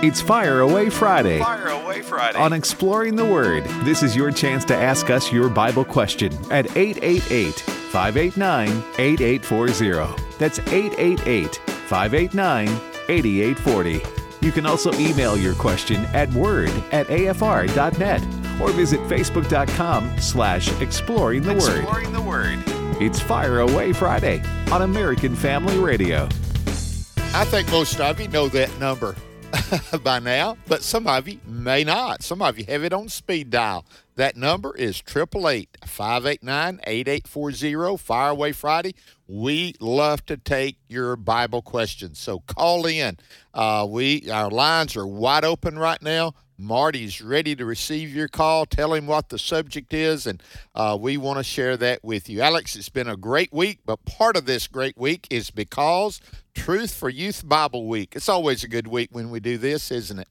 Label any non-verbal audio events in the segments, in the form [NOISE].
It's Fire Away Friday. Fire Away Friday. On Exploring the Word, this is your chance to ask us your Bible question at 888 589 8840. That's 888 589 8840. You can also email your question at word at afr.net or visit facebook.com slash exploring the word. Exploring the Word. It's Fire Away Friday on American Family Radio. I think most of you know that number [LAUGHS] by now, but some of you may not. Some of you have it on speed dial. That number is 888 589 8840, Fire Away Friday. We love to take your Bible questions. So call in. Uh, we Our lines are wide open right now. Marty's ready to receive your call. Tell him what the subject is, and uh, we want to share that with you. Alex, it's been a great week, but part of this great week is because Truth for Youth Bible Week. It's always a good week when we do this, isn't it?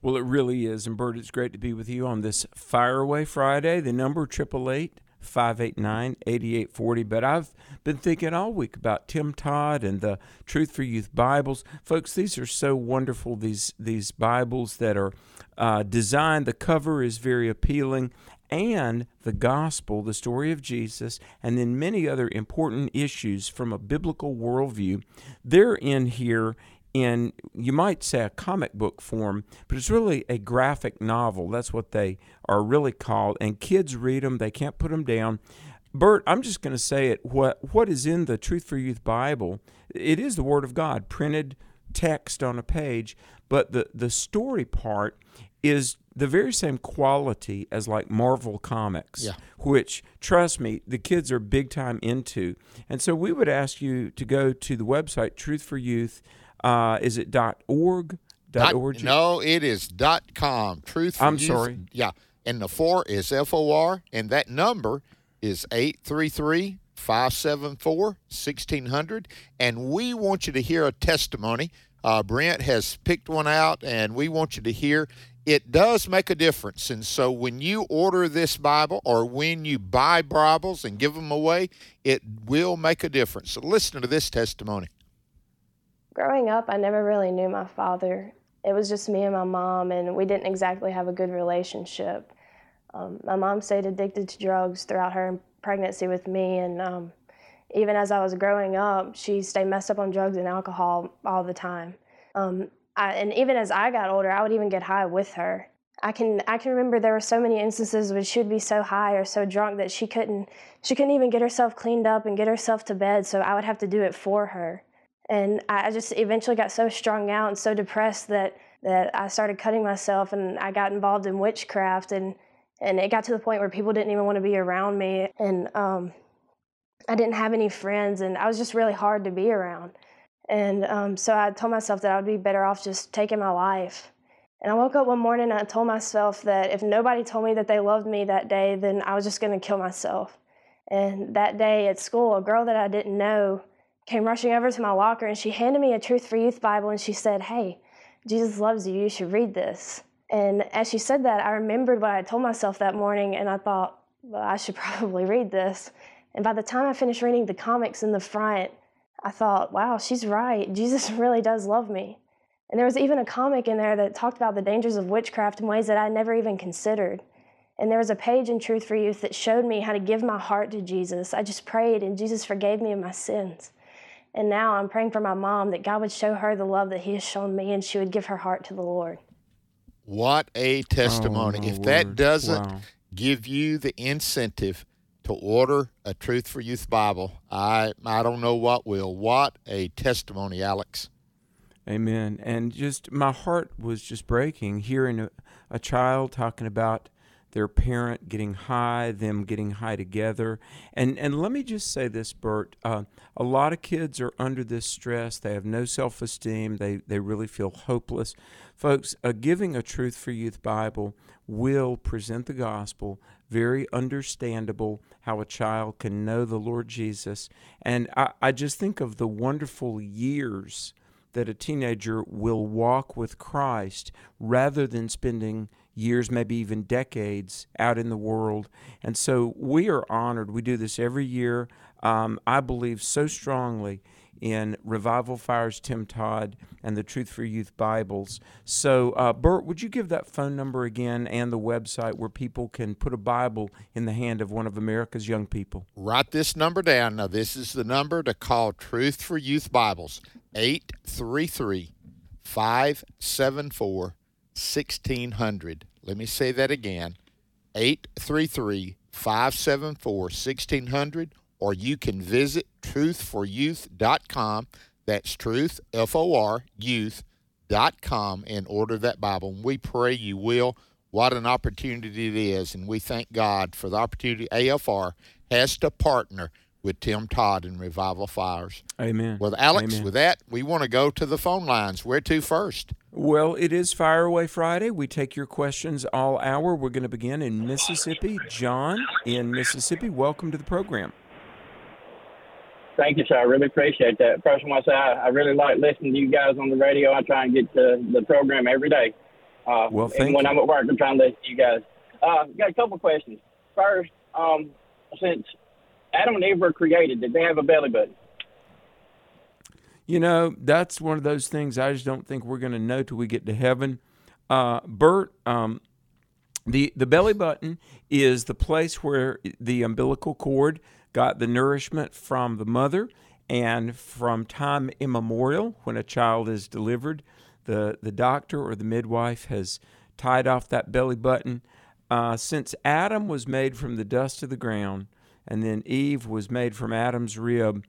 Well, it really is. And Bert, it's great to be with you on this Fire Away Friday. The number 888 589 8840. But I've been thinking all week about Tim Todd and the Truth for Youth Bibles. Folks, these are so wonderful, these, these Bibles that are uh, designed, the cover is very appealing. And the gospel, the story of Jesus, and then many other important issues from a biblical worldview, they're in here in you might say a comic book form, but it's really a graphic novel. That's what they are really called. And kids read them; they can't put them down. Bert, I'm just going to say it. What what is in the Truth for Youth Bible? It is the Word of God, printed text on a page. But the the story part is the very same quality as like Marvel Comics, Yeah. which trust me, the kids are big time into. And so we would ask you to go to the website Truth for Youth. Uh, is it dot org? Dot org? no, it is dot com. Truth for I'm Youth- sorry. Yeah. And the four is F O R, and that number is 833 574 1600. And we want you to hear a testimony. Uh, Brent has picked one out, and we want you to hear. It does make a difference. And so when you order this Bible or when you buy Bibles and give them away, it will make a difference. So listen to this testimony. Growing up, I never really knew my father. It was just me and my mom, and we didn't exactly have a good relationship. Um, my mom stayed addicted to drugs throughout her pregnancy with me, and um, even as I was growing up, she stayed messed up on drugs and alcohol all the time. Um, I, and even as I got older, I would even get high with her. I can I can remember there were so many instances where she would be so high or so drunk that she couldn't she couldn't even get herself cleaned up and get herself to bed, so I would have to do it for her and I I just eventually got so strung out and so depressed that that I started cutting myself and I got involved in witchcraft and and it got to the point where people didn't even want to be around me and um, I didn't have any friends and I was just really hard to be around and um, so I told myself that I would be better off just taking my life and I woke up one morning and I told myself that if nobody told me that they loved me that day then I was just going to kill myself and that day at school a girl that I didn't know came rushing over to my locker and she handed me a Truth for Youth Bible and she said, Hey, Jesus loves you. You should read this. And as she said that, I remembered what I had told myself that morning and I thought, well, I should [LAUGHS] probably read this. And by the time I finished reading the comics in the front, I thought, wow, she's right. Jesus [LAUGHS] really does love me. And there was even a comic in there that talked about the dangers of witchcraft in ways that I never even considered. And there was a page in Truth for Youth that showed me how to give my heart to Jesus. I just prayed, and Jesus forgave me of my sins. And now I'm praying for my mom that God would show her the love that He has shown me and she would give her heart to the Lord. What a testimony. Oh, my if that doesn't Wow. give you the incentive to order a Truth for Youth Bible, I I don't know what will. What a testimony, Alex. Amen. And just my heart was just breaking hearing a, a child talking about their parent getting high, them getting high together. And and let me just say this, Bert. Uh, a lot of kids are under this stress. They have no self esteem. They they really feel hopeless. Folks, uh, giving a Truth for Youth Bible will present the gospel very understandable how a child can know the Lord Jesus. And I, I just think of the wonderful years that a teenager will walk with Christ rather than spending years, maybe even decades, out in the world. And so we are honored. We do this every year. Um, I believe so strongly in Revival Fires Tim Todd and the Truth for Youth Bibles. So, uh, Bert, would you give that phone number again and the website where people can put a Bible in the hand of one of America's young people? Write this number down. Now, this is the number to call Truth for Youth Bibles 833 574 1600. Let me say that again 833 574 1600 or you can visit truthforyouth.com. That's truth, F O R, youth.com, and order that Bible. And we pray you will. What an opportunity it is. And we thank God for the opportunity AFR has to partner with Tim Todd and Revival Fires. Amen. Well, Alex, Amen. with that, we want to go to the phone lines. Where to first? Well, it is Fire Away Friday. We take your questions all hour. We're going to begin in Mississippi. John in Mississippi, welcome to the program. Thank you, sir. I really appreciate that. First, I want to say I, I really like listening to you guys on the radio. I try and get to the program every day. Uh, Well, and thank when you. I'm at work, I'm trying to listen to you guys. Uh, got a couple questions. First, um, since Adam and Eve were created, did they have a belly button? You know, that's one of those things I just don't think we're going to know till we get to heaven. Uh, Bert, um, the the belly button is the place where the umbilical cord got the nourishment from the mother, and from time immemorial, when a child is delivered, the the doctor or the midwife has tied off that belly button. Uh, since Adam was made from the dust of the ground, and then Eve was made from Adam's rib,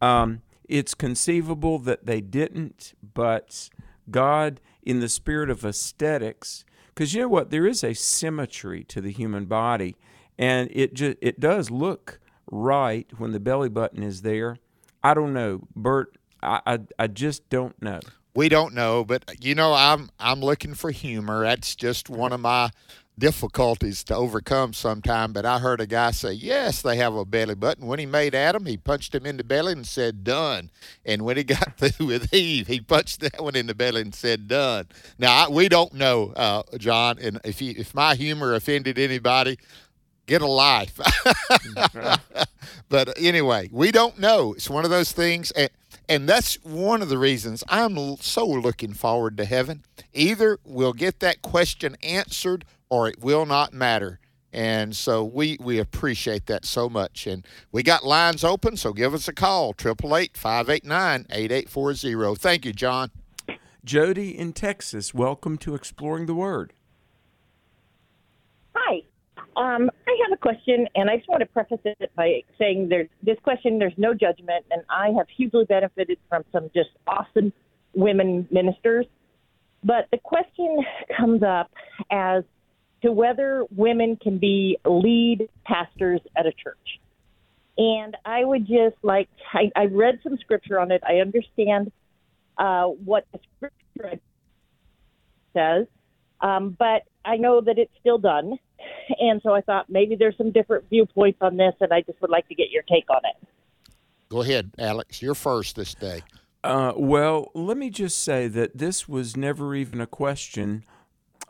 um, it's conceivable that they didn't, but God, in the spirit of aesthetics, because you know what, there is a symmetry to the human body, and it just it does look right when the belly button is there. I don't know, Bert. I I, I just don't know. We don't know, but you know, I'm I'm looking for humor. That's just one of my difficulties to overcome sometime. But I heard a guy say, "Yes, they have a belly button." When he made Adam, he punched him in the belly and said, "Done." And when he [LAUGHS] got through with Eve, he punched that one in the belly and said, "Done." Now I, we don't know, uh, John. And if if my humor offended anybody, get a life. [LAUGHS] but anyway, we don't know. It's one of those things, and, and that's one of the reasons I'm so looking forward to heaven. Either we'll get that question answered, or it will not matter. And so we, we appreciate that so much. And we got lines open, so give us a call, 888 589 8840. Thank you, John. Jody in Texas, welcome to Exploring the Word. Hi. Um, I have a question, and I just want to preface it by saying there's this question, there's no judgment, and I have hugely benefited from some just awesome women ministers. But the question comes up as to whether women can be lead pastors at a church. And I would just like, I, I read some scripture on it. I understand uh, what the scripture says, um, but I know that it's still done. And so I thought maybe there's some different viewpoints on this, and I just would like to get your take on it. Go ahead, Alex. You're first this day. Uh, well, let me just say that this was never even a question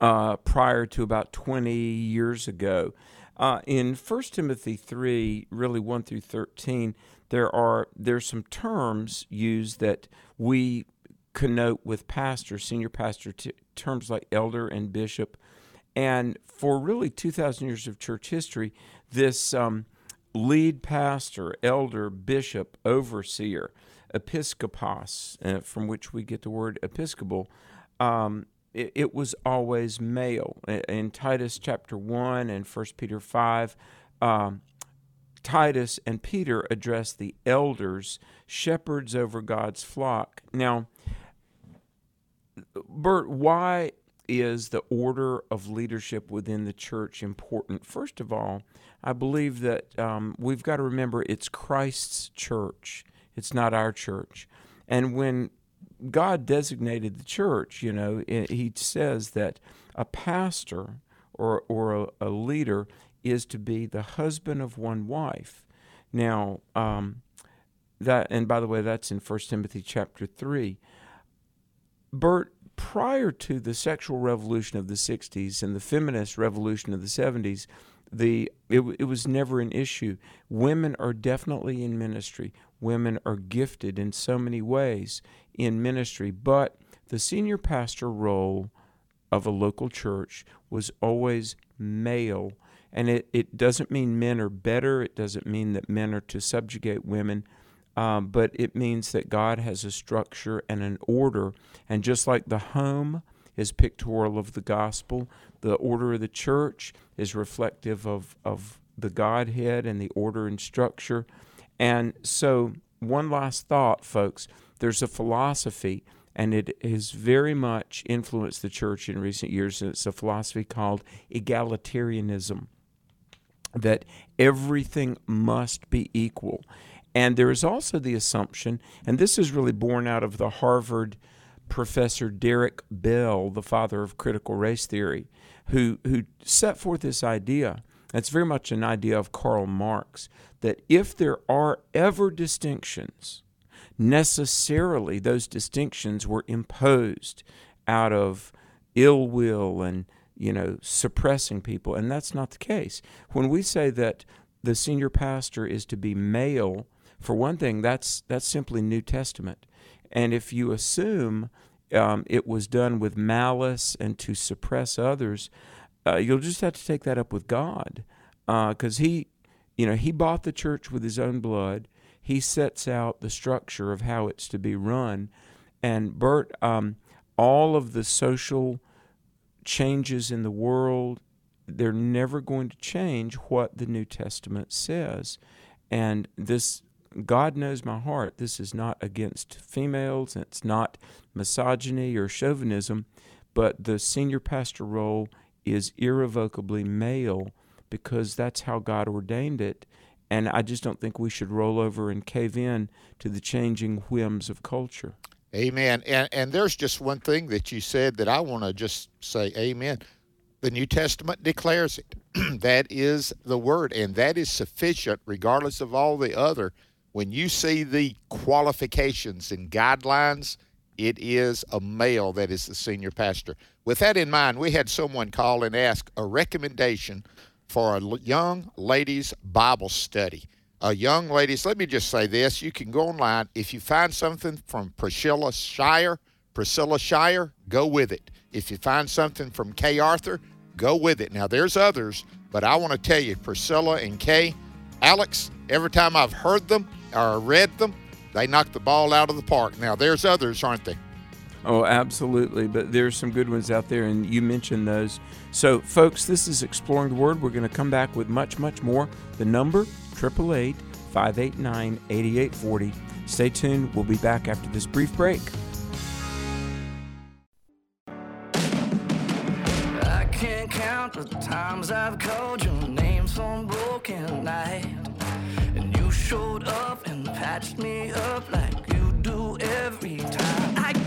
uh, prior to about 20 years ago. Uh, in 1 Timothy 3, really 1 through 13, there are there's some terms used that we connote with pastor, senior pastor, t- terms like elder and bishop. And for really 2,000 years of church history, this um, lead pastor, elder, bishop, overseer, episcopos, uh, from which we get the word episcopal, um, it, it was always male. In Titus chapter 1 and 1 Peter 5, um, Titus and Peter address the elders, shepherds over God's flock. Now, Bert, why is the order of leadership within the church important? First of all, I believe that um, we've got to remember it's Christ's church, it's not our church. And when God designated the church, you know, He says that a pastor or, or a, a leader is to be the husband of one wife. Now, um, that, and by the way, that's in 1 Timothy chapter 3. Bert, prior to the sexual revolution of the 60s and the feminist revolution of the 70s, the it, it was never an issue. Women are definitely in ministry. Women are gifted in so many ways in ministry, but the senior pastor role of a local church was always male. And it, it doesn't mean men are better, it doesn't mean that men are to subjugate women, um, but it means that God has a structure and an order. And just like the home is pictorial of the gospel, the order of the church is reflective of, of the Godhead and the order and structure. And so, one last thought, folks there's a philosophy, and it has very much influenced the church in recent years. And it's a philosophy called egalitarianism that everything must be equal. And there is also the assumption, and this is really born out of the Harvard professor Derrick Bell, the father of critical race theory, who, who set forth this idea. It's very much an idea of Karl Marx that if there are ever distinctions, necessarily those distinctions were imposed out of ill will and you know suppressing people. And that's not the case. When we say that the senior pastor is to be male for one thing that's that's simply new testament and if you assume um, it was done with malice and to suppress others, uh, you'll just have to take that up with God, because uh, He, you know, He bought the church with His own blood. He sets out the structure of how it's to be run, and Bert, um, all of the social changes in the world, they're never going to change what the New Testament says, and this God knows my heart. This is not against females, it's not misogyny or chauvinism, but the senior pastor role is irrevocably male because that's how God ordained it. And I just don't think we should roll over and cave in to the changing whims of culture. Amen. And and there's just one thing that you said that I want to just say amen. The New Testament declares it. [CLEARS THROAT] that is the word and that is sufficient regardless of all the other when you see the qualifications and guidelines, it is a male that is the senior pastor. With that in mind, we had someone call and ask a recommendation for a young ladies' Bible study. A young ladies, let me just say this you can go online. If you find something from Priscilla Shirer, Priscilla Shirer, go with it. If you find something from Kay Arthur, go with it. Now, there's others, but I want to tell you, Priscilla and Kay, Alex, every time I've heard them, or read them, they knock the ball out of the park. Now, there's others, aren't they? Oh, absolutely. But there's some good ones out there, and you mentioned those. So, folks, this is Exploring the Word. We're going to come back with much, much more. The number, 888 589 8840. Stay tuned. We'll be back after this brief break. I can't count the times I've called your name some broken night showed up and patched me up like you do every time. I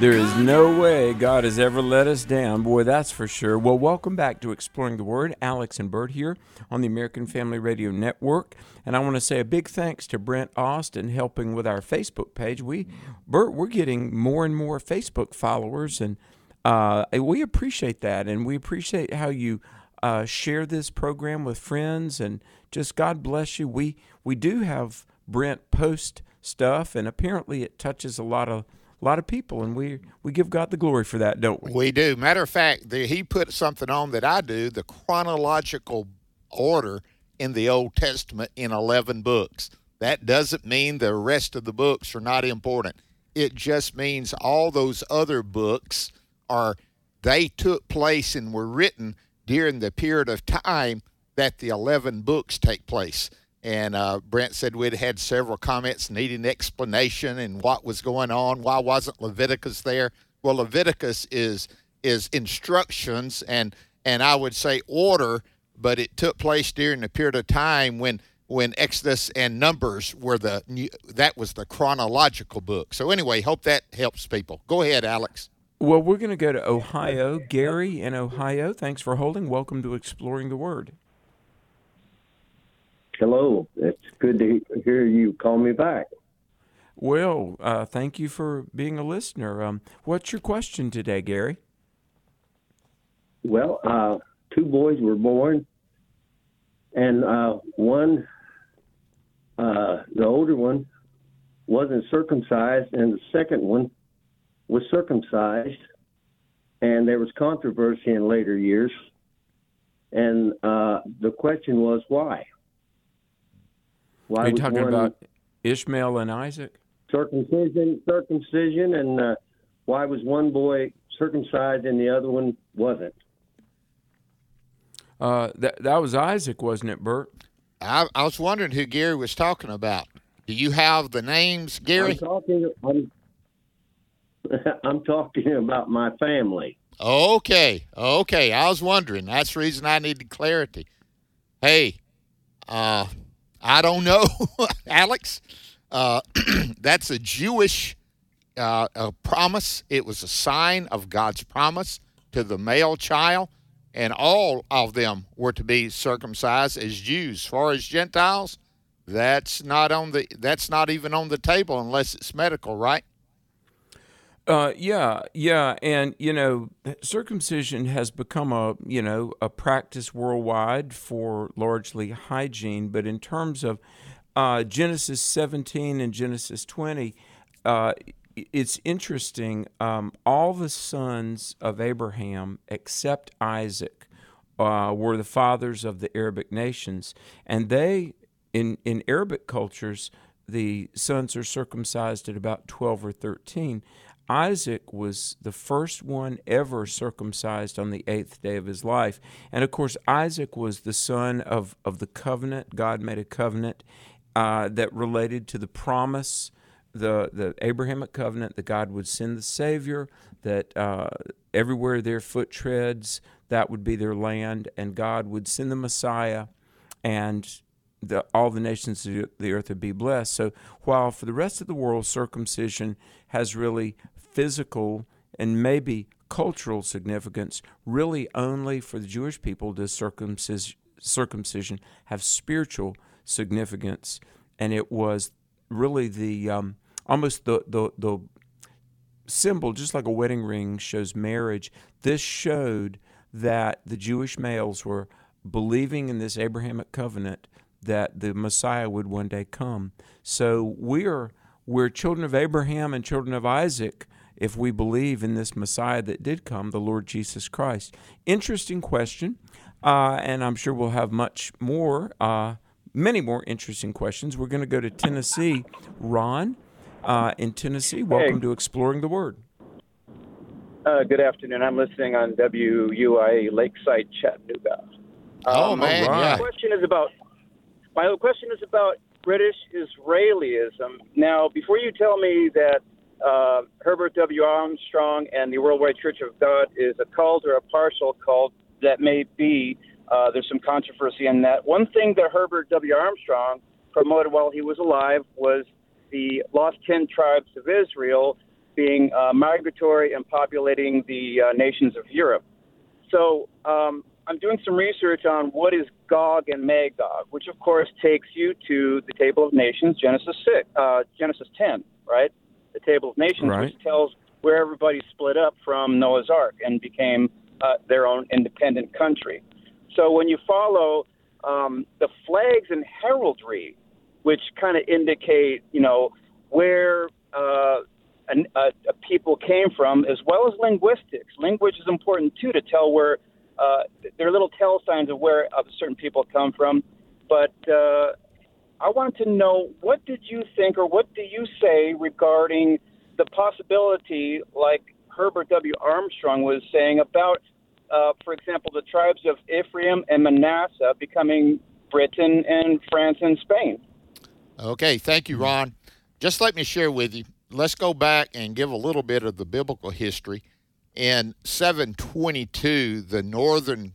There is no way God has ever let us down. Boy, that's for sure. Well, welcome back to Exploring the Word. Alex and Bert here on the American Family Radio Network. And I want to say a big thanks to Brent Austin helping with our Facebook page. We, Bert, we're getting more and more Facebook followers, and uh, we appreciate that. And we appreciate how you uh, share this program with friends. And just God bless you. We we do have Brent post stuff, and apparently it touches a lot of a lot of people, and we we give God the glory for that, don't we? We do. Matter of fact, the, he put something on that I do, the chronological order in the Old Testament in 11 books. That doesn't mean the rest of the books are not important. It just means all those other books are they took place and were written during the period of time that the 11 books take place. And uh, Brent said we'd had several comments needing explanation and what was going on. Why wasn't Leviticus there? Well, Leviticus is is instructions and and I would say order but it took place during a period of time when when Exodus and Numbers were the new, that was the chronological book. So anyway, hope that helps people. Go ahead, Alex. Well, we're going to go to Ohio. Gary in Ohio, thanks for holding. Welcome to Exploring the Word. Hello. It's good to hear you call me back. Well, uh, thank you for being a listener. Um, what's your question today, Gary? Well, uh, two boys were born, and uh, one, uh, the older one, wasn't circumcised, and the second one was circumcised. And there was controversy in later years. And uh, the question was why? Why Are you talking about Ishmael and Isaac? Circumcision, circumcision, and uh, why was one boy circumcised and the other one wasn't? Uh, that that was Isaac, wasn't it, Bert? I, I was wondering who Gary was talking about. Do you have the names, Gary? I'm talking. I'm, [LAUGHS] I'm talking about my family. Okay, okay. I was wondering. That's the reason I needed clarity. Hey, uh, I don't know, [LAUGHS] Alex. Uh, [CLEARS THROAT] that's a Jewish uh, a promise. It was a sign of God's promise to the male child, and all of them were to be circumcised as Jews. As far as Gentiles, that's not on the. That's not even on the table unless it's medical, right? Uh, yeah, yeah, and you know, circumcision has become a you know a practice worldwide for largely hygiene. But in terms of uh, Genesis 17 and Genesis 20, uh, it's interesting. Um, all the sons of Abraham except Isaac uh, were the fathers of the Arabic nations, and they in in Arabic cultures the sons are circumcised at about 12 or 13 Isaac was the first one ever circumcised on the eighth day of his life. And of course, Isaac was the son of, of the covenant. God made a covenant uh, that related to the promise, the, the Abrahamic covenant, that God would send the Savior, that uh, everywhere their foot treads, that would be their land, and God would send the Messiah, and the, all the nations of the earth would be blessed. So while for the rest of the world, circumcision has really physical and maybe cultural significance, really only for the Jewish people does circumcis- circumcision have spiritual significance. And it was really the um, almost the, the, the symbol, just like a wedding ring shows marriage. This showed that the Jewish males were believing in this Abrahamic covenant that the Messiah would one day come. So we are we're children of Abraham and children of Isaac if we believe in this Messiah that did come, the Lord Jesus Christ. Interesting question, uh, and I'm sure we'll have much more, uh, many more interesting questions. We're going to go to Tennessee. Ron uh, in Tennessee, welcome hey. to Exploring the Word. Uh, good afternoon. I'm listening on WUIA Lakeside, Chattanooga. Oh um, man! My yeah. question is about my question is about British Israelism. Now, before you tell me that uh, Herbert W. Armstrong and the Worldwide Church of God is a cult or a partial cult. That may be. Uh, there's some controversy in that. One thing that Herbert W. Armstrong promoted while he was alive was the lost 10 tribes of Israel being uh, migratory and populating the uh, nations of Europe. So um, I'm doing some research on what is Gog and Magog, which of course takes you to the Table of Nations, Genesis 6, uh, Genesis 10, right? The Table of Nations, right. which tells where everybody split up from Noah's Ark and became uh, their own independent country. So when you follow um, the flags and heraldry, which kind of indicate, you know, where uh, an, a, a people came from, as well as linguistics. Language is important too to tell where uh, there are little tell signs of where uh, certain people come from. But uh, I wanted to know what did you think or what do you say regarding the possibility, like Herbert W. Armstrong was saying about, uh, for example, the tribes of Ephraim and Manasseh becoming Britain and France and Spain? Okay, thank you, Ron. Just let me share with you. Let's go back and give a little bit of the biblical history. In 722, the northern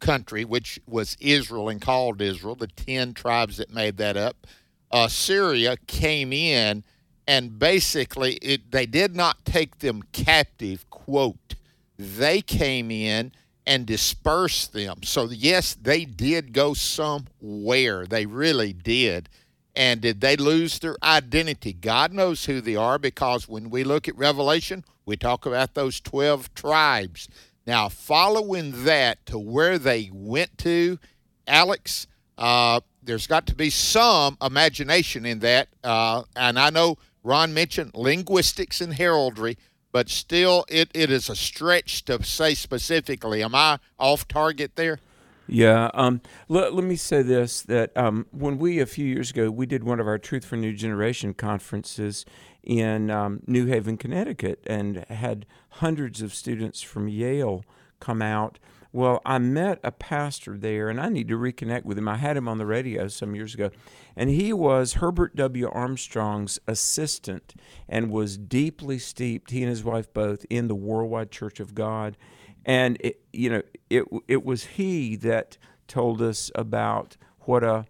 country, which was Israel and called Israel, the 10 tribes that made that up, uh, Syria came in and basically it, they did not take them captive, quote. They came in and dispersed them. So, yes, they did go somewhere. They really did. And did they lose their identity? God knows who they are because when we look at Revelation, we talk about those 12 tribes. Now, following that to where they went to, Alex, uh, there's got to be some imagination in that. Uh, and I know Ron mentioned linguistics and heraldry, but still, it, it is a stretch to say specifically. Am I off target there? Yeah. Um, let, let me say this that um, when we, a few years ago, we did one of our Truth for New Generation conferences in um, New Haven, Connecticut, and had hundreds of students from Yale come out. Well, I met a pastor there, and I need to reconnect with him. I had him on the radio some years ago, and he was Herbert W. Armstrong's assistant and was deeply steeped, he and his wife both, in the Worldwide Church of God and it, you know it it was he that told us about what a,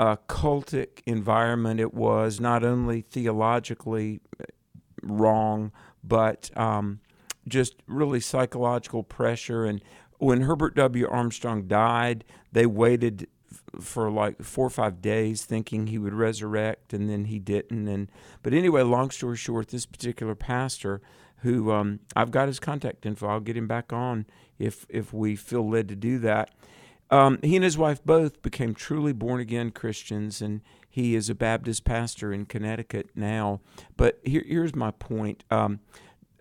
a cultic environment it was, not only theologically uh, wrong, but um, just really psychological pressure. And when Herbert W. Armstrong died, they waited for like four or five days thinking he would resurrect and then he didn't and but anyway long story short this particular pastor who um, I've got his contact info. I'll get him back on if if we feel led to do that. Um, he and his wife both became truly born again Christians, and he is a Baptist pastor in Connecticut now. But here, here's my point: um,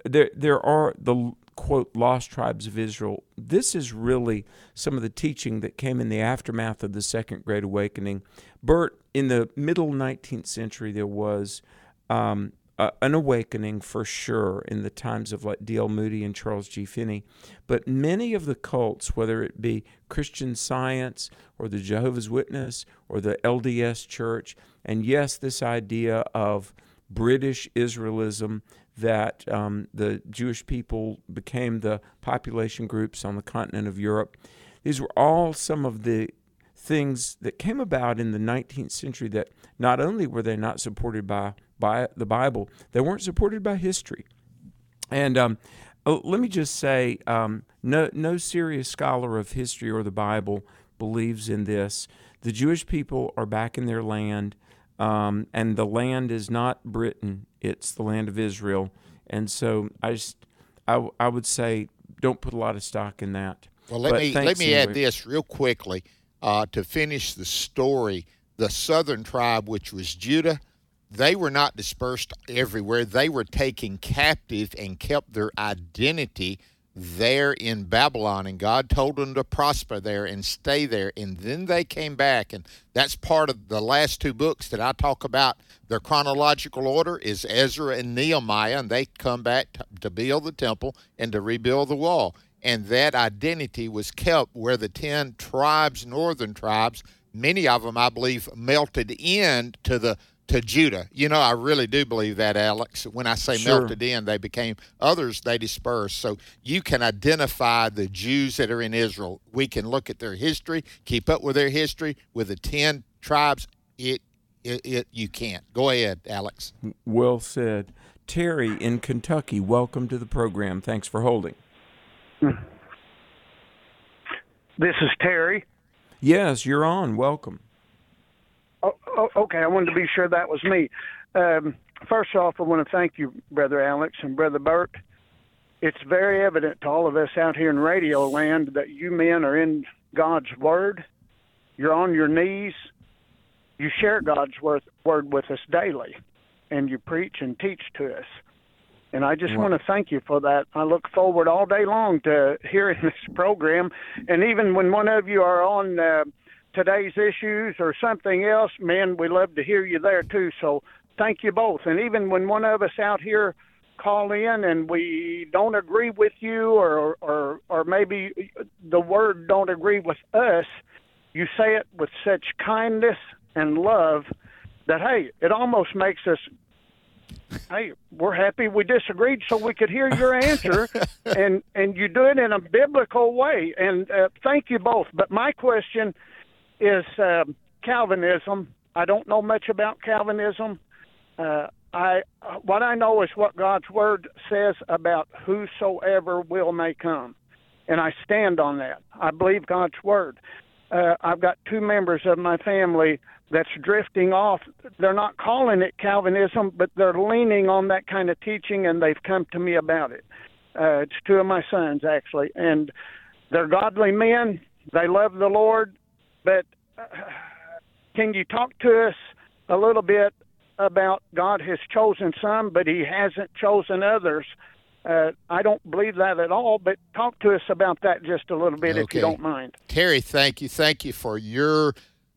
there there are the quote lost tribes of Israel. This is really some of the teaching that came in the aftermath of the Second Great Awakening. Bert, in the middle 19th century, there was um, uh, an awakening for sure in the times of like D.L. Moody and Charles G. Finney. But many of the cults, whether it be Christian Science or the Jehovah's Witness or the LDS Church, and yes, this idea of British Israelism that um, the Jewish people became the population groups on the continent of Europe. These were all some of the things that came about in the 19th century that not only were they not supported by by the Bible. They weren't supported by history. And um, oh, let me just say, um, no, no serious scholar of history or the Bible believes in this. The Jewish people are back in their land, um, and the land is not Britain; it's the land of Israel. And so, I just, I, I would say, don't put a lot of stock in that. Well, let but me let me anyway. add this real quickly uh, to finish the story. The southern tribe, which was Judah, they were not dispersed everywhere. They were taken captive and kept their identity there in Babylon. And God told them to prosper there and stay there. And then they came back. And that's part of the last two books that I talk about. Their chronological order is Ezra and Nehemiah. And they come back to build the temple and to rebuild the wall. And that identity was kept where the 10 tribes, northern tribes, many of them, I believe, melted in to the to Judah. You know, I really do believe that, Alex. When I say sure. melted in, they became others, they dispersed. So you can identify the Jews that are in Israel. We can look at their history, keep up with their history. With the 10 tribes, it, it, it you can't. Go ahead, Alex. Well said. Terry in Kentucky, welcome to the program. Thanks for holding. This is Terry. Yes, you're on. Welcome. Oh, okay, I wanted to be sure that was me. Um, first off, I want to thank you, Brother Alex and Brother Bert. It's very evident to all of us out here in radio land that you men are in God's Word. You're on your knees. You share God's word, word with us daily, and you preach and teach to us. And I just want to thank you for that. I look forward all day long to hearing [LAUGHS] this program. And even when one of you are on uh, today's issues or something else, man, we love to hear you there too. So thank you both. And even when one of us out here call in and we don't agree with you or or or maybe the word don't agree with us, you say it with such kindness and love that hey, it almost makes us hey, we're happy we disagreed so we could hear your answer [LAUGHS] and and you do it in a biblical way and uh, thank you both. But my question is uh, Calvinism. I don't know much about Calvinism. Uh, I what I know is what God's word says about whosoever will may come, and I stand on that. I believe God's word. Uh, I've got two members of my family that's drifting off. They're not calling it Calvinism, but they're leaning on that kind of teaching, and they've come to me about it. Uh, it's two of my sons actually, and they're godly men. They love the Lord, but uh, [SIGHS] can you talk to us a little bit about God has chosen some, but He hasn't chosen others? Uh, I don't believe that at all, but talk to us about that just a little bit okay. if you don't mind. Terry, thank you. Thank you for your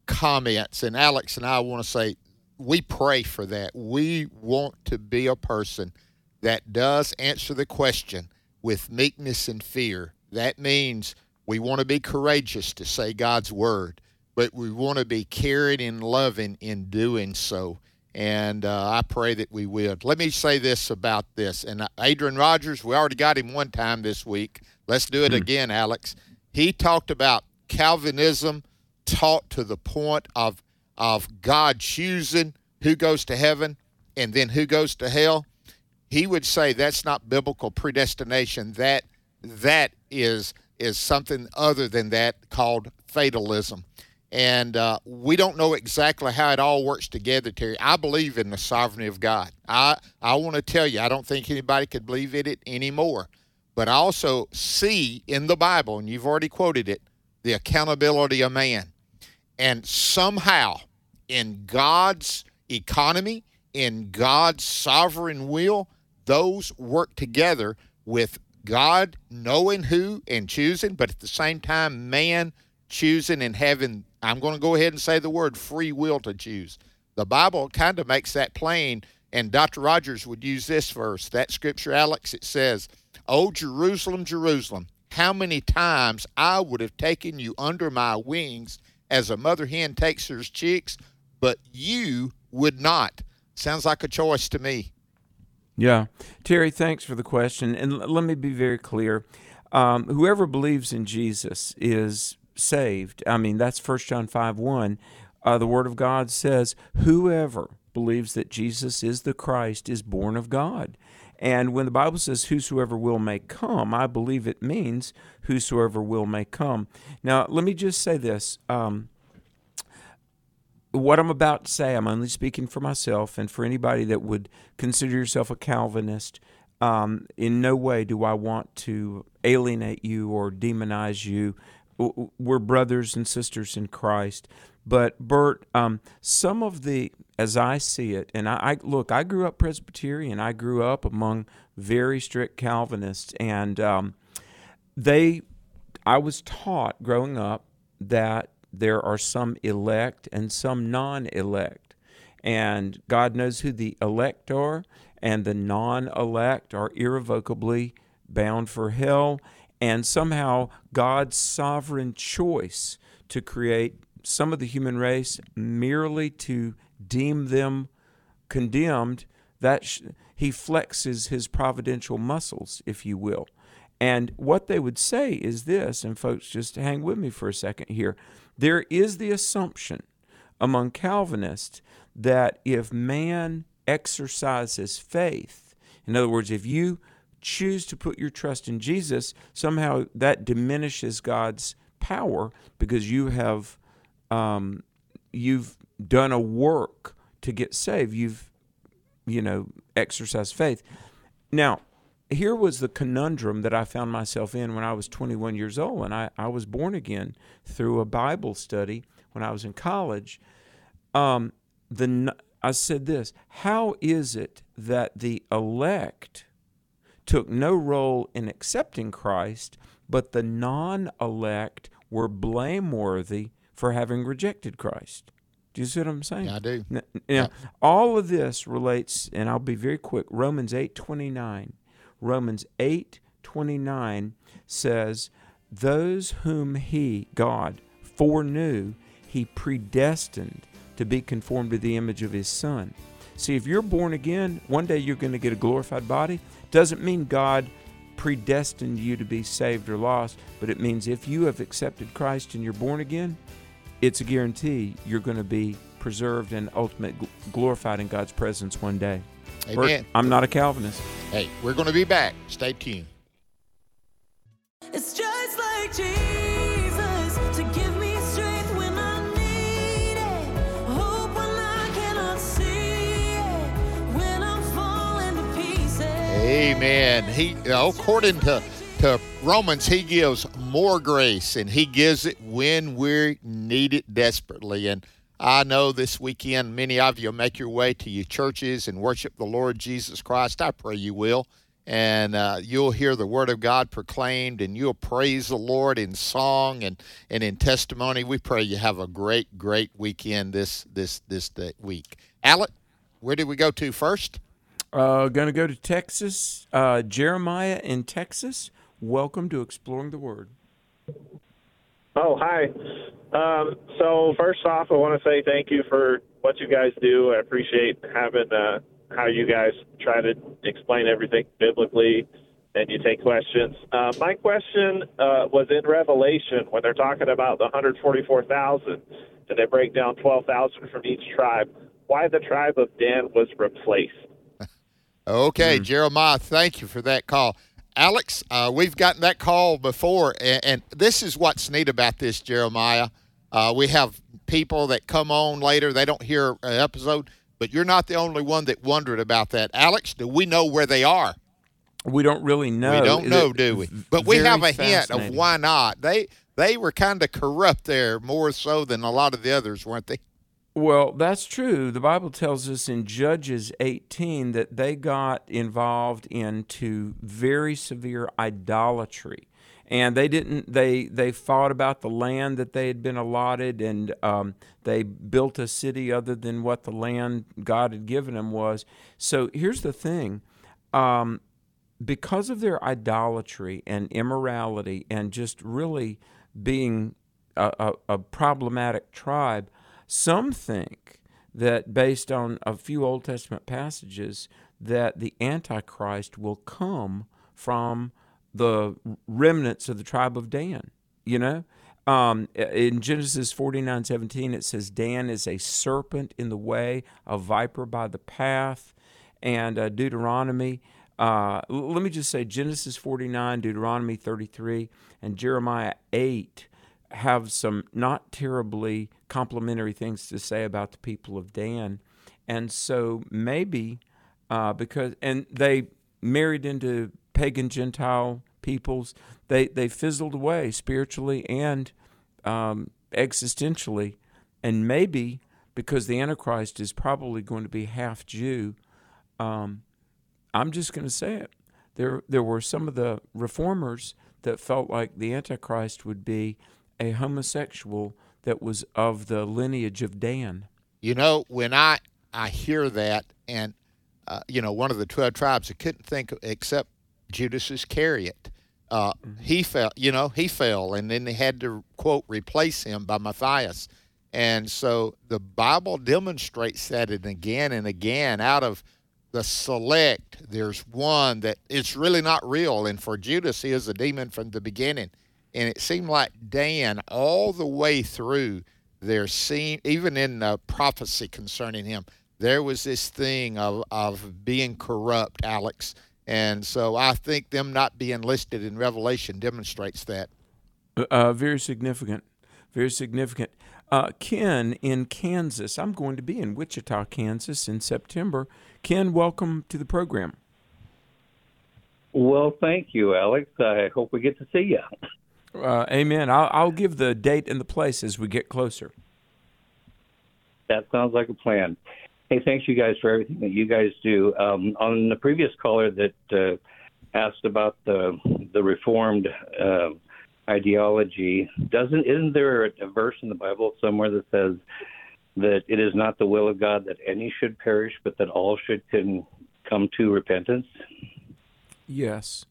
comments. And Alex and I want to say we pray for that. We want to be a person that does answer the question with meekness and fear. That means we want to be courageous to say God's word, but we want to be caring and loving in doing so. And uh, I pray that we will. Let me say this about this. And uh, Adrian Rogers, we already got him one time this week. Let's do it mm. again, Alex. He talked about Calvinism taught to the point of of God choosing who goes to heaven and then who goes to hell he would say that's not biblical predestination. That that is is something other than that called fatalism. And uh, we don't know exactly how it all works together, Terry. I believe in the sovereignty of God. I, I want to tell you, I don't think anybody could believe in it anymore. But I also see in the Bible, and you've already quoted it, the accountability of man. And somehow, in God's economy, in God's sovereign will, those work together with God knowing who and choosing, but at the same time, man choosing and having, I'm going to go ahead and say the word free will to choose. The Bible kind of makes that plain, and Dr. Rogers would use this verse, that scripture, Alex, it says, Oh, Jerusalem, Jerusalem, how many times I would have taken you under my wings as a mother hen takes her chicks, but you would not. Sounds like a choice to me. Yeah. Terry, thanks for the question. And l- let me be very clear. Um, whoever believes in Jesus is saved. I mean, that's 1 John 5 1. Uh, the Word of God says, Whoever believes that Jesus is the Christ is born of God. And when the Bible says, Whosoever will may come, I believe it means whosoever will may come. Now, let me just say this. Um, what I'm about to say, I'm only speaking for myself and for anybody that would consider yourself a Calvinist. Um, in no way do I want to alienate you or demonize you. We're brothers and sisters in Christ. But Bert, um, some of the, as I see it, and I, I, look, I grew up Presbyterian. I grew up among very strict Calvinists, and um, they, I was taught growing up that there are some elect and some non elect. And God knows who the elect are, and the non elect are irrevocably bound for hell. And somehow God's sovereign choice to create some of the human race merely to deem them condemned, that sh- he flexes his providential muscles, if you will. And what they would say is this, and folks, just hang with me for a second here. There is the assumption among Calvinists that if man exercises faith, in other words, if you choose to put your trust in Jesus, somehow that diminishes God's power because you have um, you've done a work to get saved. You've you know exercised faith. Now, here was the conundrum that I found myself in when I was 21 years old, and I, I was born again through a Bible study when I was in college. Um, the I said this: How is it that the elect took no role in accepting Christ, but the non-elect were blameworthy for having rejected Christ? Do you see what I'm saying? Yeah, I do. Now, yeah. all of this relates, and I'll be very quick. Romans eight twenty nine Romans 8 29 says, Those whom he, God, foreknew, he predestined to be conformed to the image of his Son. See, if you're born again, one day you're going to get a glorified body. Doesn't mean God predestined you to be saved or lost, but it means if you have accepted Christ and you're born again, it's a guarantee you're going to be preserved and ultimately glorified in God's presence one day. Amen. I'm not a Calvinist. Hey, we're going to be back. Stay tuned. It's just like Jesus to give me strength when I need it. Hope when I cannot see it. When I'm falling to pieces. Amen. He, according to, to Romans, he gives more grace and he gives it when we need it desperately. And I know this weekend many of you make your way to your churches and worship the Lord Jesus Christ. I pray you will. And uh, you'll hear the word of God proclaimed and you'll praise the Lord in song and, and in testimony. We pray you have a great, great weekend this this this week. Alex, where did we go to first? Uh, going to go to Texas. Uh, Jeremiah in Texas. Welcome to Exploring the Word. Oh, hi. Um, so first off, I want to say thank you for what you guys do. I appreciate having uh, how you guys try to explain everything biblically and you take questions. Uh, my question uh, was in Revelation when they're talking about the 144,000 and they break down 12,000 from each tribe. Why the tribe of Dan was replaced? [LAUGHS] Okay, mm-hmm. Jeremiah, thank you for that call. Alex, uh, we've gotten that call before, and, and, this is what's neat about this, Jeremiah. Uh, we have people that come on later, they don't hear an episode, but you're not the only one that wondered about that. Alex, do we know where they are? We don't really know. We don't know, do we? But we have a hint of why not. They they were kind of corrupt there more so than a lot of the others, weren't they? Well, that's true. The Bible tells us in Judges 18 that they got involved into very severe idolatry. And they didn't. They they fought about the land that they had been allotted, and um, they built a city other than what the land God had given them was. So here's the thing: um, because of their idolatry and immorality, and just really being a, a, a problematic tribe, some think that based on a few Old Testament passages, that the Antichrist will come from the remnants of the tribe of Dan. You know, um, in Genesis forty nine seventeen, it says Dan is a serpent in the way, a viper by the path, and uh, Deuteronomy. Uh, let me just say Genesis 49, Deuteronomy 33, and Jeremiah 8 have some not terribly complimentary things to say about the people of Dan. And so maybe uh, because, and they married into pagan Gentile peoples, they, they fizzled away spiritually and um, existentially. And maybe because the Antichrist is probably going to be half Jew, um, I'm just going to say it. There, there were some of the reformers that felt like the Antichrist would be a homosexual that was of the lineage of Dan. You know, when I I hear that, and uh, you know, one of the twelve tribes, I couldn't think of, except Judas Iscariot. Uh, mm-hmm. He fell, you know, he fell, and then they had to quote replace him by Matthias. And so the Bible demonstrates that, and again and again, out of the select, there's one that it's really not real. And for Judas, he is a demon from the beginning and it seemed like Dan all the way through there seemed even in the prophecy concerning him there was this thing of of being corrupt Alex. And so I think them not being listed in Revelation demonstrates that. Uh, uh, very significant. Very significant. Uh, Ken in Kansas. I'm going to be in Wichita Kansas in September. Ken welcome to the program. Well, thank you, Alex. I hope we get to see you. Uh, amen. I'll, I'll give the date and the place as we get closer. That sounds like a plan. Hey, thanks you guys for everything that you guys do. Um, on the previous caller that uh, asked about the the Reformed uh, ideology, doesn't isn't there a verse in the Bible somewhere that says that it is not the will of God that any should perish, but that all should can come to repentance? Yes,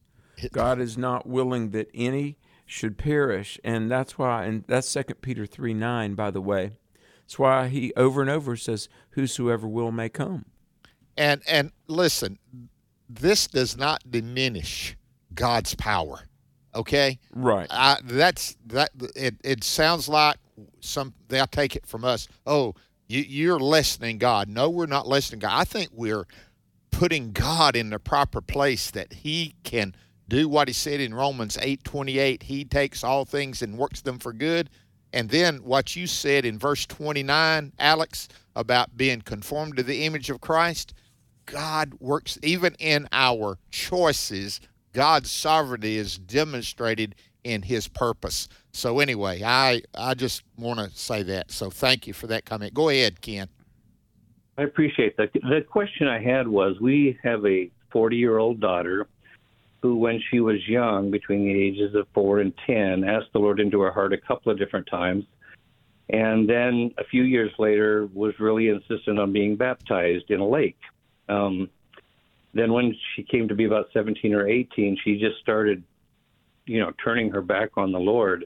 God is not willing that any should perish. And that's why, and that's Second Peter 3 9, by the way. That's why he over and over says, Whosoever will may come. And and listen, this does not diminish God's power. Okay? Right. I, that's that it, it sounds like some they'll take it from us. Oh, you, you're lessening God. No, we're not lessening God. I think we're putting God in the proper place that He can do what he said in Romans 8:28, he takes all things and works them for good. And then what you said in verse 29, Alex, about being conformed to the image of Christ, God works even in our choices. God's sovereignty is demonstrated in His purpose. So anyway, I I just want to say that. So thank you for that comment. Go ahead, Ken. I appreciate that. The question I had was we have a 40 year old daughter who, when she was young, between the ages of four and 10, asked the Lord into her heart a couple of different times. And then a few years later, was really insistent on being baptized in a lake. Um, then, when she came to be about 17 or 18, she just started, you know, turning her back on the Lord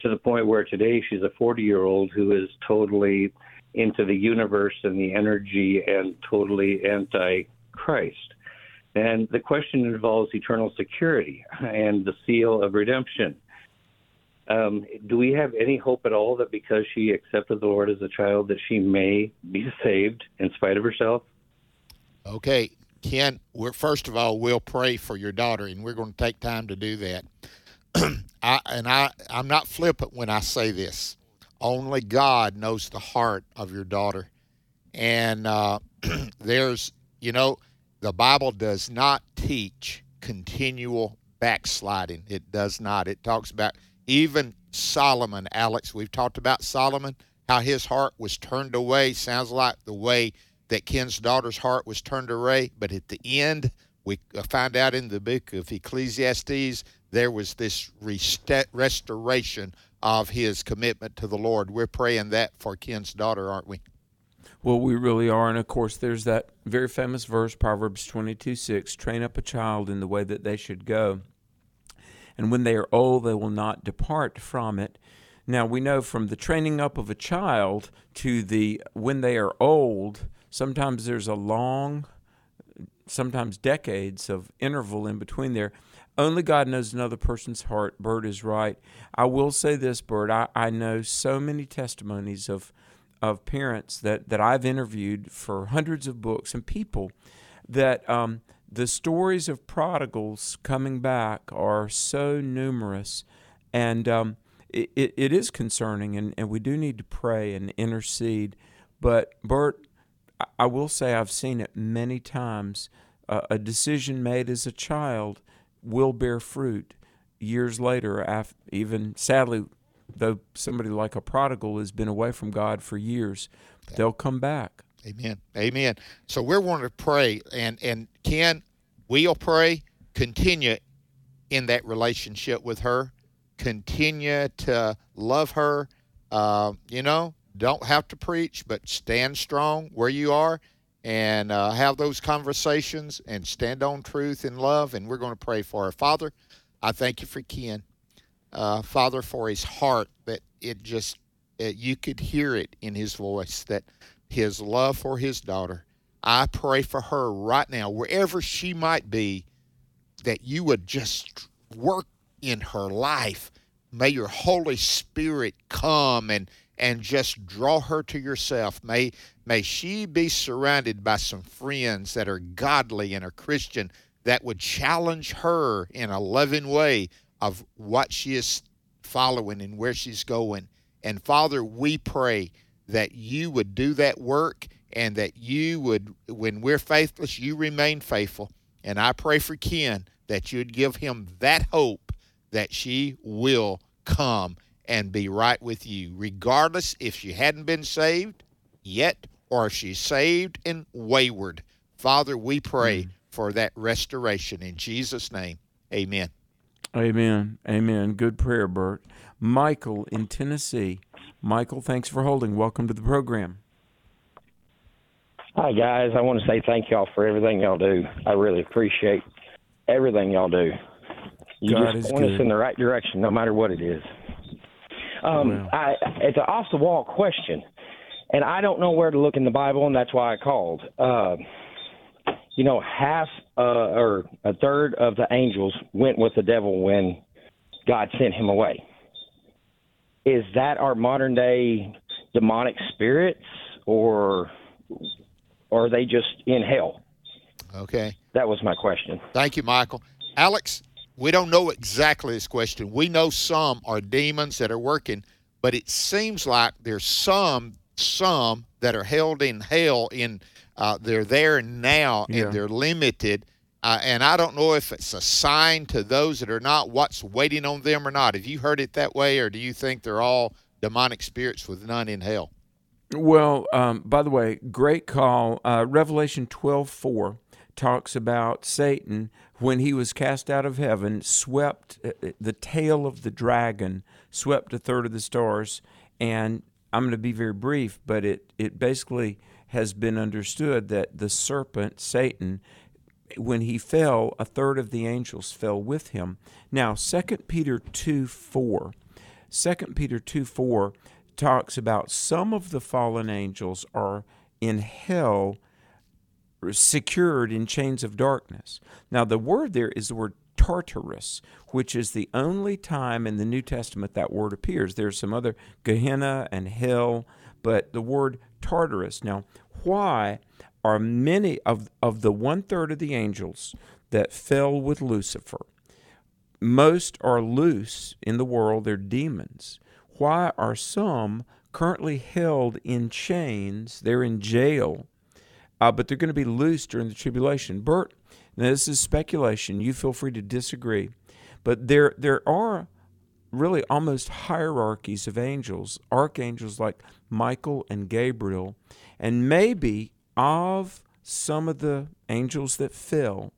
to the point where today she's a 40 year old who is totally into the universe and the energy and totally anti Christ. And the question involves eternal security and the seal of redemption. Um, do we have any hope at all that because she accepted the Lord as a child, that she may be saved in spite of herself? Okay, Ken. We're first of all, we'll pray for your daughter, and we're going to take time to do that. [CLEARS THROAT] I, and I, I'm not flippant when I say this. Only God knows the heart of your daughter, and uh, [CLEARS THROAT] there's, you know, the Bible does not teach continual backsliding. It does not. It talks about even Solomon, Alex. We've talked about Solomon, how his heart was turned away. Sounds like the way that Ken's daughter's heart was turned away. But at the end, we find out in the book of Ecclesiastes, there was this rest- restoration of his commitment to the Lord. We're praying that for Ken's daughter, aren't we? Well, we really are. And of course, there's that very famous verse, Proverbs 22 6 train up a child in the way that they should go. And when they are old, they will not depart from it. Now, we know from the training up of a child to the when they are old, sometimes there's a long, sometimes decades of interval in between there. Only God knows another person's heart. Bert is right. I will say this, Bert. I, I know so many testimonies of of parents that, that I've interviewed for hundreds of books and people that um, the stories of prodigals coming back are so numerous and um, it, it, is concerning and, and we do need to pray and intercede. But, Bert, I will say I've seen it many times. Uh, a decision made as a child will bear fruit years later, after, even sadly though somebody like a prodigal has been away from God for years, they'll come back. Amen. Amen. So we're wanting to pray, and and Ken, we'll pray. Continue in that relationship with her. Continue to love her. Uh, you know, don't have to preach, but stand strong where you are, and uh, have those conversations, and stand on truth and love. And we're going to pray for her. Father, I thank you for Ken uh, Father, for his heart, that it just, uh, you could hear it in his voice, that his love for his daughter. I pray for her right now, wherever she might be, that you would just work in her life. May your Holy Spirit come and and just draw her to yourself. May may she be surrounded by some friends that are godly and are Christian that would challenge her in a loving way of what she is following and where she's going. And Father, we pray that you would do that work and that you would, when we're faithless, you remain faithful. And I pray for Ken that you'd give him that hope that she will come and be right with you, regardless if she hadn't been saved yet or if she's saved and wayward. Father, we pray mm. for that restoration in Jesus' name. Amen. Amen. Amen. Good prayer, Bert. Michael in Tennessee. Michael, thanks for holding. Welcome to the program. Hi, guys. I want to say thank y'all for everything y'all do. I really appreciate everything y'all do. You God just point good. us in the right direction, no matter what it is. Um, Well. I, it's an off the wall question, and I don't know where to look in the Bible, and that's why I called. Uh, you know, half uh, or a third of the angels went with the devil when God sent him away. Is that our modern day demonic spirits, or, or are they just in hell? Okay. That was my question. Thank you, Michael. Alex, we don't know exactly this question. We know some are demons that are working, but it seems like there's some some that are held in hell in uh, they're there now Yeah. and they're limited. Uh, and I don't know if it's a sign to those that are not what's waiting on them or not. Have you heard it that way, or do you think they're all demonic spirits with none in hell? Well, um, by the way, great call. Uh, Revelation twelve four talks about Satan when he was cast out of heaven, swept uh, uh, the tail of the dragon, swept a third of the stars, and I'm going to be very brief, but it it basically has been understood that the serpent Satan when he fell, a third of the angels fell with him. Now, 2 Peter 2 4. 2 Peter 2 4 talks about some of the fallen angels are in hell secured in chains of darkness. Now, the word there is the word Tartarus, which is the only time in the New Testament that word appears. There's some other Gehenna and hell, but the word Tartarus. Now, why are many of, of the one third of the angels that fell with Lucifer? Most are loose in the world, they're demons. Why are some currently held in chains? They're in jail, uh, but they're going to be loose during the tribulation. Bert, now this is speculation. You feel free to disagree, but there there are really almost hierarchies of angels, archangels like Michael and Gabriel, and maybe of some of the angels that fell,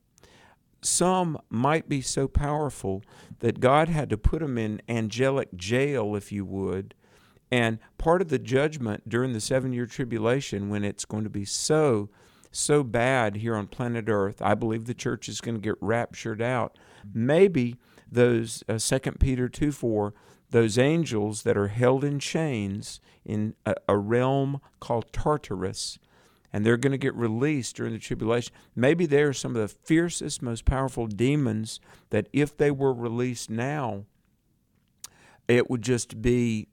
some might be so powerful that God had to put them in angelic jail, if you would. And part of the judgment during the seven year tribulation, when it's going to be so, so bad here on planet Earth, I believe the church is going to get raptured out. Maybe those, uh, 2 Peter 2 4, those angels that are held in chains in a, a realm called Tartarus, and they're going to get released during the tribulation. Maybe they're some of the fiercest, most powerful demons that if they were released now, it would just be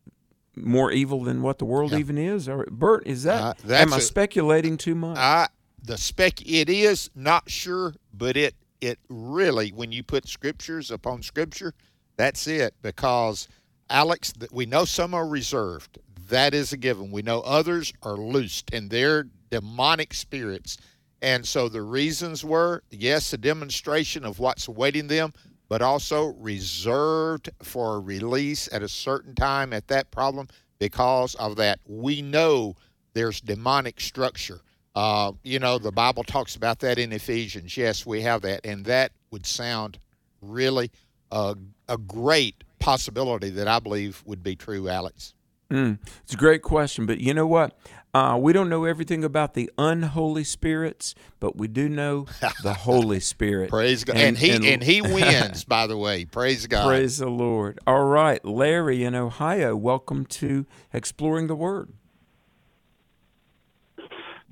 more evil than what the world Yeah. even is. Or Bert, is that Uh, am I a- speculating too much? I the spec it is not sure, but it it really when you put scriptures upon scripture, that's it because Alex, we know some are reserved. That is a given. We know others are loosed and they're demonic spirits. And so the reasons were yes, a demonstration of what's awaiting them, but also reserved for release at a certain time at that problem because of that. We know there's demonic structure. Uh, you know, the Bible talks about that in Ephesians. Yes, we have that. And that would sound really uh, a great possibility that I believe would be true, Alex. Mm, it's a great question, but you know what? Uh, we don't know everything about the unholy spirits, but we do know the [LAUGHS] Holy Spirit. Praise God. And, he and, he [LAUGHS] wins, by the way. Praise God. Praise the Lord. All right, Larry in Ohio, welcome to Exploring the Word.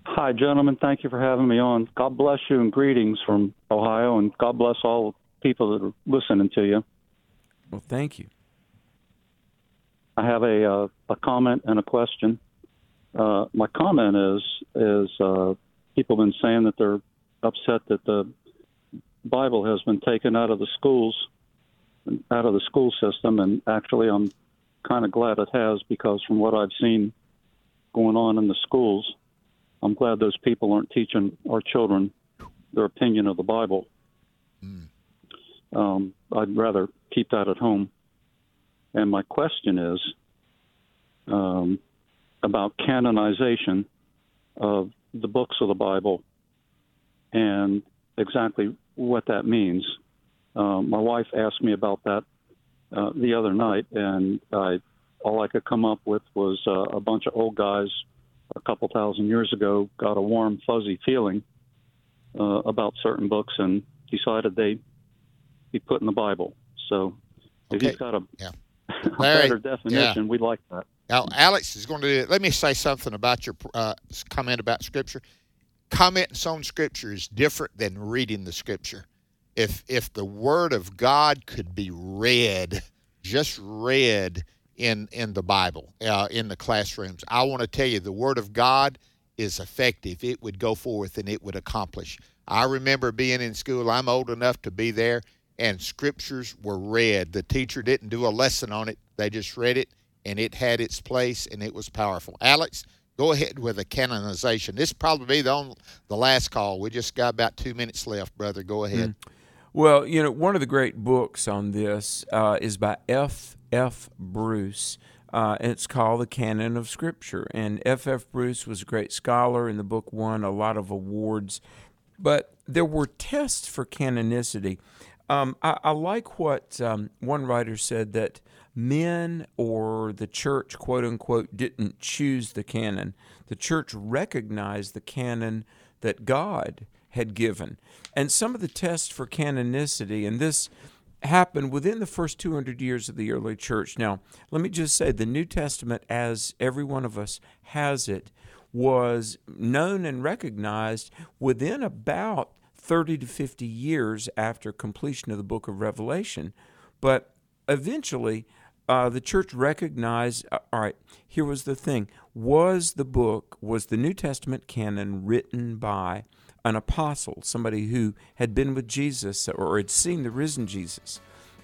Hi, gentlemen. Thank you for having me on. God bless you and greetings from Ohio, and God bless all people that are listening to you. Well, thank you. I have a uh, a comment and a question. Uh, my comment is is uh, people have been saying that they're upset that the Bible has been taken out of the schools, out of the school system, and actually, I'm kind of glad it has because from what I've seen going on in the schools, I'm glad those people aren't teaching our children their opinion of the Bible. Um, I'd rather keep that at home. And my question is um, about canonization of the books of the Bible and exactly what that means. Um, my wife asked me about that uh, the other night, and I, all I could come up with was uh, a bunch of old guys a couple thousand years ago got a warm, fuzzy feeling uh, about certain books and decided they be put in the Bible. So if Okay. you've got a, Yeah. [LAUGHS] a Larry, better definition, we'd like that. Now, Alex is going to let me say something about your uh, comment about Scripture. Comments on Scripture is different than reading the Scripture. If if the Word of God could be read, just read in in the Bible, uh, in the classrooms, I want to tell you the Word of God is effective. It would go forth and it would accomplish. I remember being in school. I'm old enough to be there, and scriptures were read. The teacher didn't do a lesson on it; they just read it, and it had its place, and it was powerful. Alex, Go ahead with a canonization. This probably be the only, the last call. We just got about two minutes left, brother. Go ahead. Mm. Well, you know, one of the great books on this uh, is by F. F. Bruce. Uh, it's called The Canon of Scripture. And F. F. Bruce was a great scholar, and the book won a lot of awards. But there were tests for canonicity. Um, I, I, like what um, one writer said that men or the church, quote unquote, didn't choose the canon. The church recognized the canon that God had given. And some of the tests for canonicity, and this happened within the first 200 years of the early church. Now, let me just say the New Testament, as every one of us has it, was known and recognized within about 30 to 50 years after completion of the book of Revelation. But eventually, uh, the church recognized uh, all right, here was the thing. Was the book, was the New Testament canon written by an apostle, somebody who had been with Jesus or had seen the risen Jesus?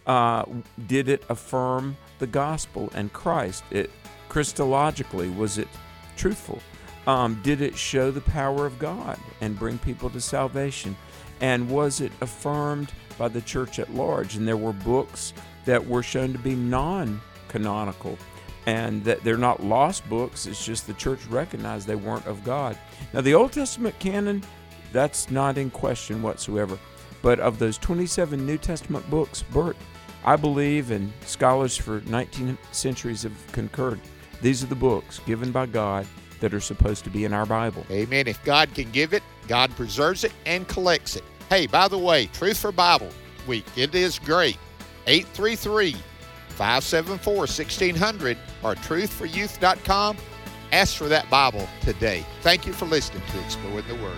Uh, did it affirm the gospel and Christ? It Christologically was it truthful? Um, did it show the power of God and bring people to salvation? And was it affirmed by the church at large? And there were books that were shown to be non canonical and that they're not lost books. It's just the church recognized they weren't of God. Now, the Old Testament canon, that's not in question whatsoever. But of those 27 New Testament books, Bert, I believe, and scholars for 19 centuries have concurred, these are the books given by God that are supposed to be in our Bible. Amen. If God can give it, God preserves it and collects it. Hey, by the way, Truth for Bible Week, it is great. 833 574 1600 or truthforyouth.com. Ask for that Bible today. Thank you for listening to Exploring the Word.